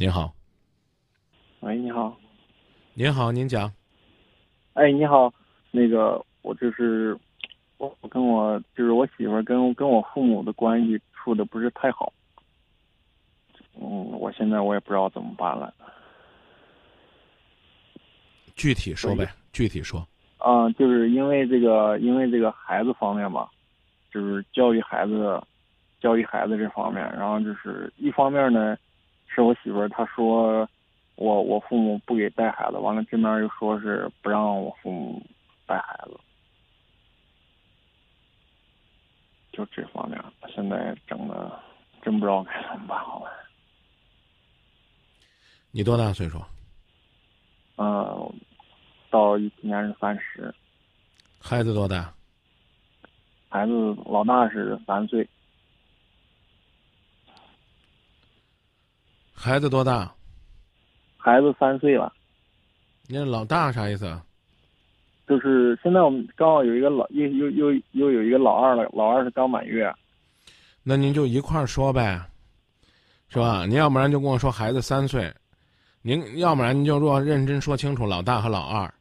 您好，喂，你好。您好，您讲。哎，你好，那个我就是我我跟我就是我媳妇儿跟跟我父母的关系处的不是太好。嗯，我现在我也不知道怎么办了。具体说呗，具体说。啊、就是因为这个，因为这个孩子方面吧，就是教育孩子，教育孩子这方面，然后就是一方面呢，是我媳妇儿她说我我父母不给带孩子，完了这面又说是不让我父母带孩子，就这方面，现在整的真不知道该怎么办好了。你多大岁数？嗯，到今年是三十，孩子多大？孩子老大是三岁，孩子多大？孩子三岁了。你这老大啥意思啊？就是现在我们刚好有一个老又又又又有一个老二了，老二是刚满月，那您就一块儿说呗，是吧？您要不然就跟我说孩子三岁，您要不然您就若认真说清楚老大和老二，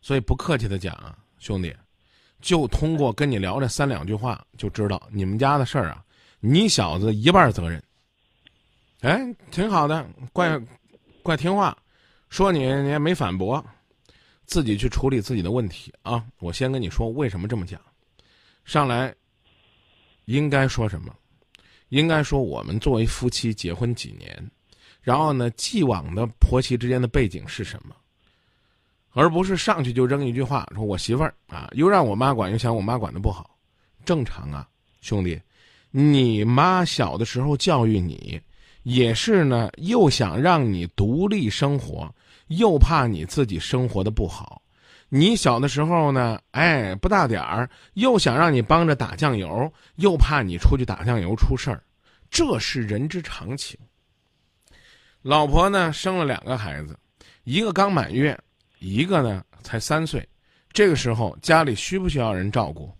所以不客气的讲啊，兄弟，就通过跟你聊这三两句话就知道你们家的事儿啊，你小子一半责任。哎，挺好的，怪怪听话，说你你也没反驳，自己去处理自己的问题啊。我先跟你说为什么这么讲，上来应该说什么？应该说我们作为夫妻结婚几年，然后呢，既往的婆媳之间的背景是什么，而不是上去就扔一句话说我媳妇儿啊，又让我妈管，又想我妈管的不好，正常啊，兄弟，你妈小的时候教育你，也是呢，又想让你独立生活，又怕你自己生活的不好。你小的时候呢，哎，不大点儿，又想让你帮着打酱油，又怕你出去打酱油出事儿，这是人之常情。老婆呢，生了两个孩子，一个刚满月，一个呢才三岁，这个时候家里需不需要人照顾？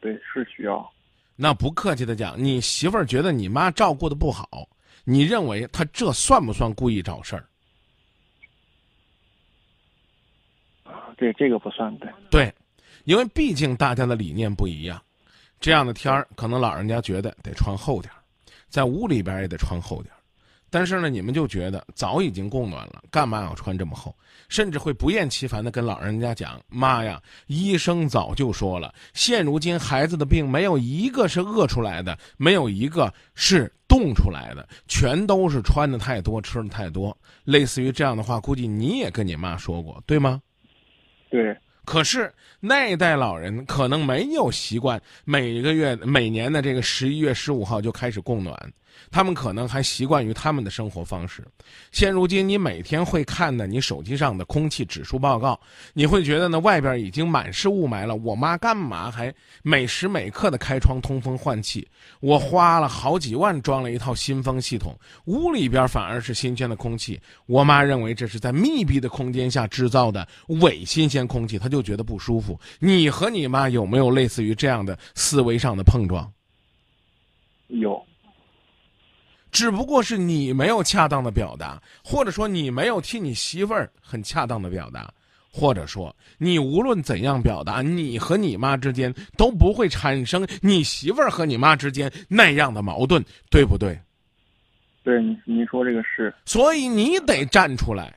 对，是需要。那不客气的讲，你媳妇儿觉得你妈照顾的不好，你认为她这算不算故意找事儿？对，这个不算对。对，因为毕竟大家的理念不一样，这样的天儿可能老人家觉得得穿厚点儿，在屋里边也得穿厚点儿，但是呢，你们就觉得早已经供暖了，干嘛要穿这么厚？甚至会不厌其烦的跟老人家讲：“妈呀，医生早就说了，现如今孩子的病没有一个是饿出来的，没有一个是冻出来的，全都是穿的太多，吃的太多。”类似于这样的话，估计你也跟你妈说过，对吗？对，可是那一代老人可能没有习惯每个月、每年的这个十一月十五号就开始供暖，他们可能还习惯于他们的生活方式。现如今，你每天会看的你手机上的空气指数报告，你会觉得呢外边已经满是雾霾了。我妈干嘛还每时每刻的开窗通风换气？我花了好几万装了一套新风系统，屋里边反而是新鲜的空气。我妈认为这是在密闭的空间下制造的伪新鲜空气，她就觉得不舒服。你和你妈有没有类似于这样的思维上的碰撞？有。只不过是你没有恰当的表达，或者说你没有替你媳妇儿很恰当的表达，或者说你无论怎样表达，你和你妈之间都不会产生你媳妇儿和你妈之间那样的矛盾，对不对？对，你你说这个是。所以你得站出来，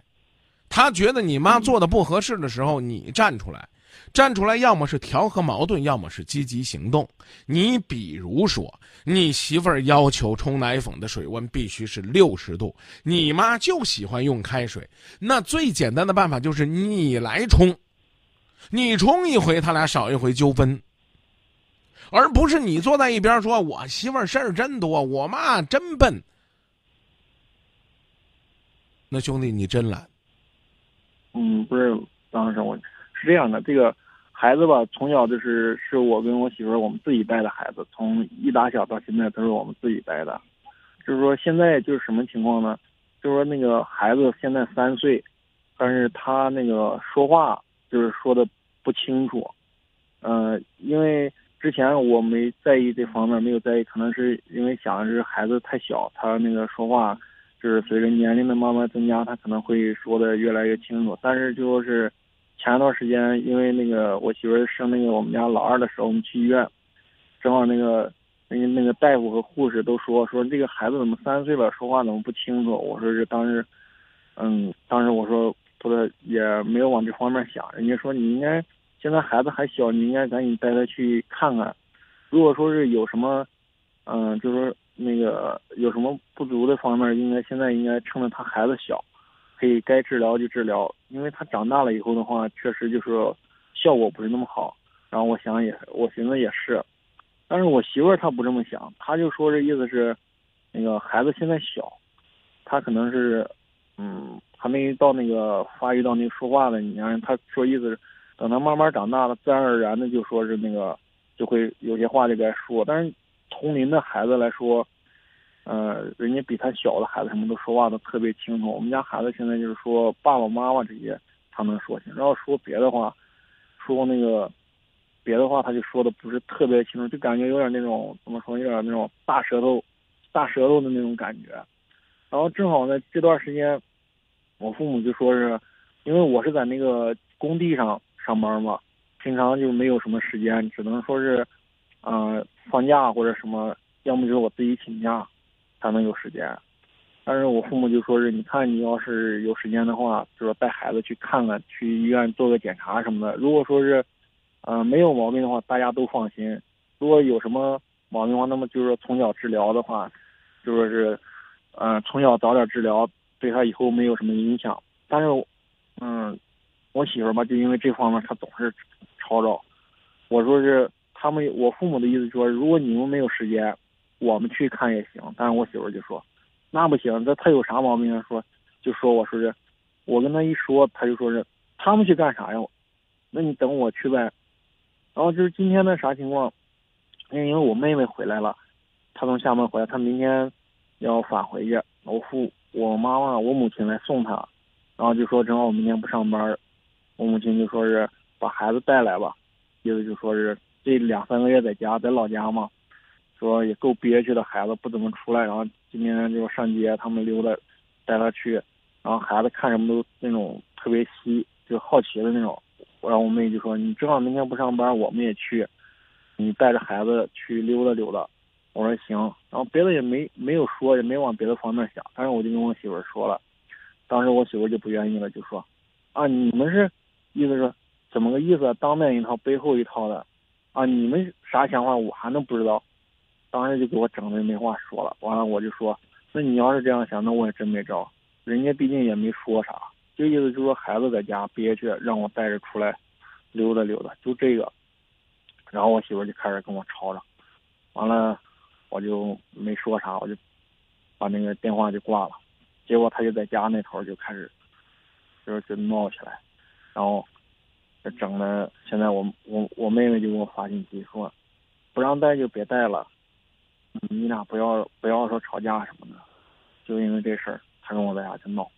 他觉得你妈做的不合适的时候，你站出来。站出来，要么是调和矛盾，要么是积极行动。你比如说，你媳妇儿要求冲奶粉的水温必须是六十度，你妈就喜欢用开水。那最简单的办法就是你来冲，你冲一回，他俩少一回纠纷，而不是你坐在一边说：“我媳妇儿事儿真多，我妈真笨。”那兄弟，你真懒。嗯，不是，当时我是这样的，这个孩子吧，从小就是是我跟我媳妇儿我们自己带的孩子，从一打小到现在都是我们自己带的。就是说现在就是什么情况呢？就是说那个孩子现在三岁，但是他那个说话就是说的不清楚。呃，因为之前我没在意这方面，没有在意，可能是因为想的是孩子太小，他那个说话，就是随着年龄的慢慢增加，他可能会说的越来越清楚。但是就是前一段时间，因为那个我媳妇生那个我们家老二的时候，我们去医院，正好那个那个那个大夫和护士都说说这个孩子怎么三岁了，说话怎么不清楚？我说是当时，嗯，当时我说不是也没有往这方面想，人家说你应该。现在孩子还小，你应该赶紧带他去看看。如果说是有什么，嗯，就是说那个有什么不足的方面，应该现在应该趁着他孩子小，可以该治疗就治疗。因为他长大了以后的话，确实就是效果不是那么好。然后我想也，我寻思也是，但是我媳妇儿她不这么想，她就说这意思是，那个孩子现在小，他可能是，嗯，还没到那个发育到那个说话的年龄。他说意思是。等他慢慢长大了，自然而然的就说是那个，就会有些话就该说。但是同龄的孩子来说，呃，人家比他小的孩子，什么都说话都特别清楚。我们家孩子现在就是说爸爸妈妈这些，他能说清。然后说别的话，说那个别的话，他就说的不是特别清楚，就感觉有点那种怎么说，有点那种大舌头、大舌头的那种感觉。然后正好呢，这段时间，我父母就说是，因为我是在那个工地上。上班嘛，平常就没有什么时间，只能说是，嗯，放假或者什么，要么就是我自己请假，才能有时间。但是我父母就说是，你看你要是有时间的话，就说带孩子去看看，去医院做个检查什么的。如果说是，嗯，没有毛病的话，大家都放心；如果有什么毛病的话，那么就是说从小治疗的话，就说是，嗯，从小早点治疗，对他以后没有什么影响。但是，嗯。我媳妇儿吧，就因为这方面，她总是吵吵。我说是他们，我父母的意思说，如果你们没有时间，我们去看也行。但是我媳妇就说，那不行，这他有啥毛病？说，就说我说是，我跟他一说，他就说是他们去干啥呀？那你等我去呗。然后就是今天的啥情况？因为因为我妹妹回来了，她从厦门回来，她明天要返回去。我父我妈妈我母亲来送她，然后就说正好我明天不上班。我母亲就说是把孩子带来吧，意思就说是这两三个月在家，在老家嘛，说也够憋屈的，孩子不怎么出来，然后今天就上街，他们溜达，带他去，然后孩子看什么都那种特别稀，就好奇的那种。然后我妹就说你正好明天不上班，我们也去，你带着孩子去溜达溜达。我说行，然后别的也没没有说，也没往别的方面想，但是我就跟我媳妇说了，当时我媳妇就不愿意了，就说啊你们是。意思是，怎么个意思？当面一套，背后一套的，啊！你们啥想法？我还能不知道？当时就给我整的没话说了。完了，我就说，那你要是这样想，那我也真没招。人家毕竟也没说啥，就意思就是说孩子在家憋屈，让我带着出来溜达溜达，就这个。然后我媳妇就开始跟我吵吵，完了，我就没说啥，我就把那个电话就挂了。结果他就在家那头就开始，就是就闹起来。然后，整的，现在我我我妹妹就给我发信息说，不让带就别带了，你俩不要不要说吵架什么的，就因为这事儿，他跟我在家就闹。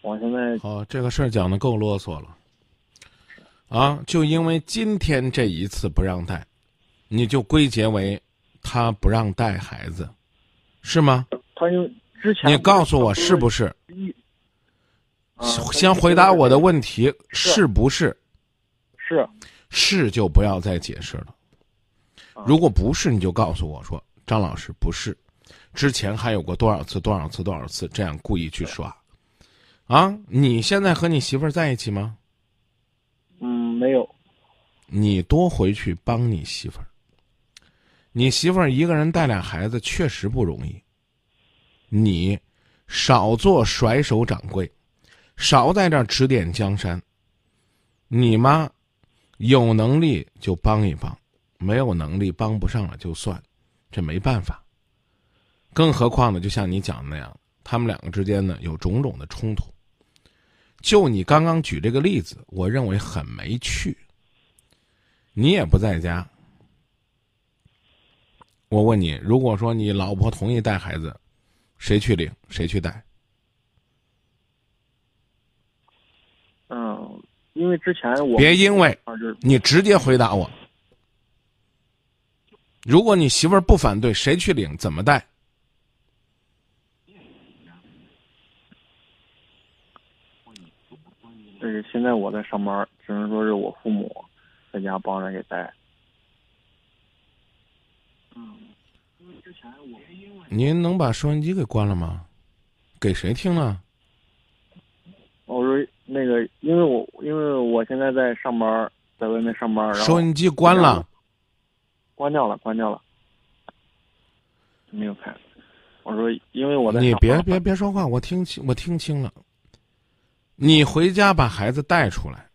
我现在好，这个事儿讲的够啰嗦了，啊，就因为今天这一次不让带，你就归结为他不让带孩子，是吗？他因为之前你告诉我是不是？先回答我的问题，是不是？是，是就不要再解释了。如果不是，你就告诉我说，张老师不是。之前还有过多少次、多少次、多少次这样故意去耍？啊，你现在和你媳妇儿在一起吗？嗯，没有。你多回去帮你媳妇儿。你媳妇儿一个人带俩孩子确实不容易。你少做甩手掌柜。少在这儿指点江山。你妈有能力就帮一帮，没有能力帮不上了就算，这没办法。更何况呢，就像你讲的那样，他们两个之间呢有种种的冲突。就你刚刚举这个例子，我认为很没趣。你也不在家，我问你，如果说你老婆同意带孩子，谁去领，谁去带？嗯，因为之前我别因为，你直接回答我。如果你媳妇儿不反对，谁去领？怎么带？这个现在我在上班，只能说是我父母在家帮着给带。嗯，因为之前我您能把收音机给关了吗？给谁听呢？我说那个，因为我因为我现在在上班，在外面上班，然后收音机关了。关掉了，关掉了，没有开。我说，因为我在你别别别说话，我听清，我听清了。你回家把孩子带出来，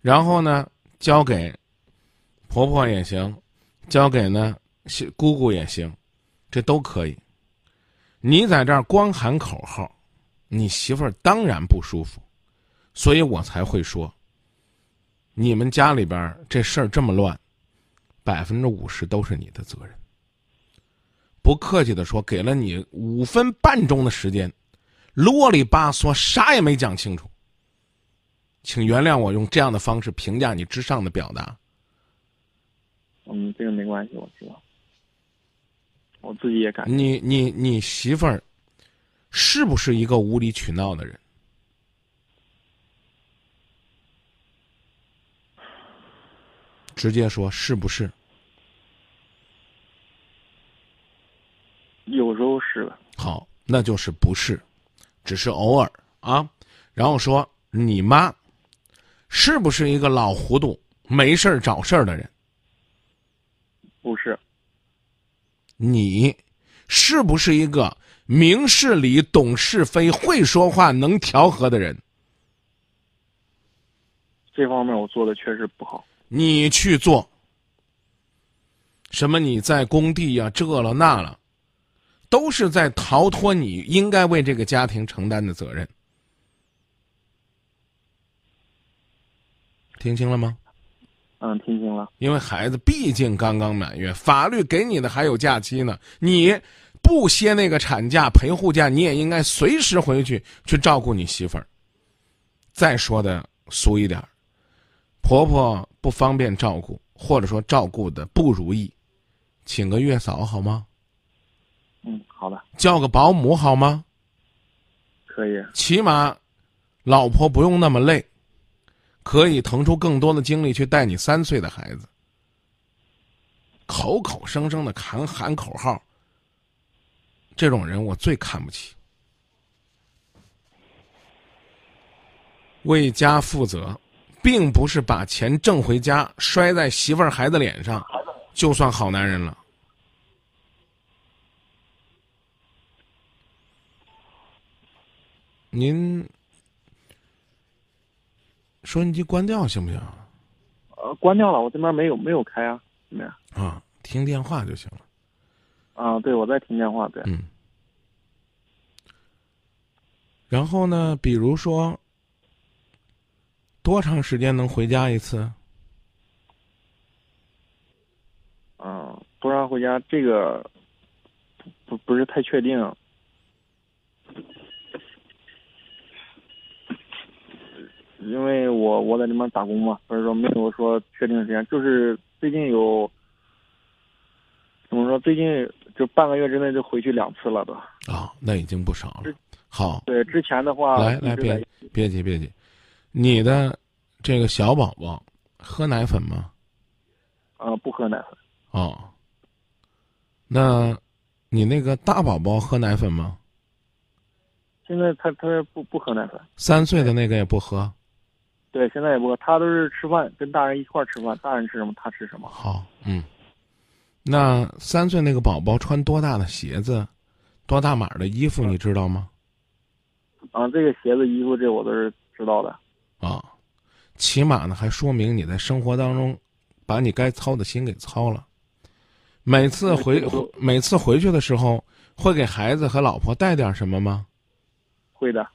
然后呢，交给婆婆也行，交给呢姑姑也行，这都可以。你在这儿光喊口号，你媳妇儿当然不舒服，所以我才会说，你们家里边这事儿这么乱。百分之五十都是你的责任。不客气的说，给了你五分半钟的时间，啰里吧嗦，啥也没讲清楚。请原谅我用这样的方式评价你之上的表达。嗯，这个没关系，我知道。我自己也感。你你你媳妇儿，是不是一个无理取闹的人？直接说是不是？有时候是的。好，那就是不是，只是偶尔啊。然后说你妈是不是一个老糊涂、没事儿找事儿的人？不是。你是不是一个明事理、懂是非、会说话、能调和的人？这方面我做的确实不好。你去做什么？你在工地呀，这了那了，都是在逃脱你应该为这个家庭承担的责任。听清了吗？嗯，听清了。因为孩子毕竟刚刚满月，法律给你的还有假期呢。你不歇那个产假、陪护假，你也应该随时回去去照顾你媳妇儿。再说的俗一点婆婆不方便照顾，或者说照顾的不如意，请个月嫂好吗？嗯，好的。叫个保姆好吗？可以。起码，老婆不用那么累，可以腾出更多的精力去带你三岁的孩子。口口声声的喊喊口号，这种人我最看不起。为家负责。并不是把钱挣回家摔在媳妇儿孩子脸上，就算好男人了。您收音机关掉行不行？呃，关掉了，我这边没有没有开啊，怎么样？啊，听电话就行了。啊，对，我在听电话，对。嗯。然后呢？比如说。多长时间能回家一次？嗯，多长回家这个不不是太确定，因为我我在那边打工嘛，所以说没有说确定时间。就是最近有怎么说？最近就半个月之内就回去两次了，都。啊，那已经不少了。好。对，之前的话。来来，别别急别急。你的这个小宝宝喝奶粉吗？啊，不喝奶粉。哦，那，你那个大宝宝喝奶粉吗？现在他他不不喝奶粉。三岁的那个也不喝。对，现在也不喝，他都是吃饭跟大人一块儿吃饭，大人吃什么他吃什么。好，嗯，那三岁那个宝宝穿多大的鞋子，多大码的衣服，你知道吗？啊，这个鞋子、衣服这我都是知道的。啊，起码呢，还说明你在生活当中，把你该操的心给操了。每次回每次回去的时候，会给孩子和老婆带点什么吗？会的。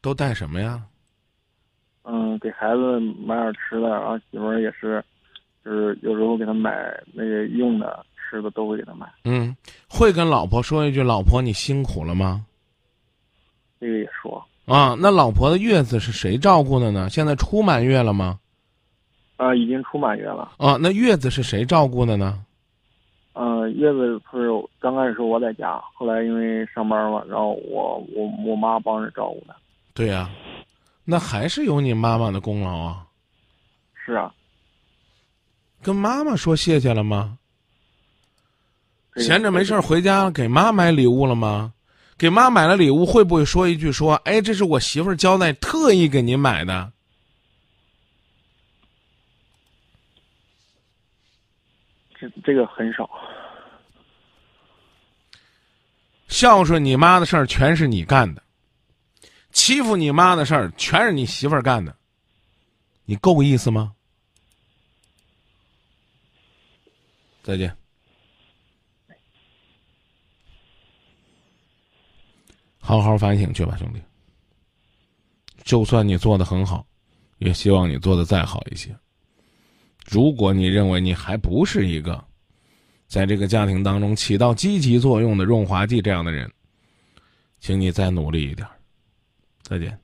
都带什么呀？嗯，给孩子买点吃的，然后媳妇儿也是，就是有时候给他买那个用的、吃的都会给他买。嗯，会跟老婆说一句：“老婆，你辛苦了吗？”这个也说。啊，那老婆的月子是谁照顾的呢？现在出满月了吗？啊，已经出满月了。啊，那月子是谁照顾的呢？嗯，月子不是刚开始我在家，后来因为上班嘛，然后我我我妈帮着照顾的。对呀、那还是有你妈妈的功劳啊。是啊，跟妈妈说谢谢了吗？闲着没事儿回家给妈买礼物了吗？给妈买了礼物，会不会说一句说：“哎，这是我媳妇儿交代，特意给您买的这这个很少。？”孝顺你妈的事儿全是你干的，欺负你妈的事儿全是你媳妇儿干的，你够意思吗？再见。好好反省去吧，兄弟。就算你做的很好，也希望你做的再好一些。如果你认为你还不是一个在这个家庭当中起到积极作用的润滑剂这样的人，请你再努力一点。再见。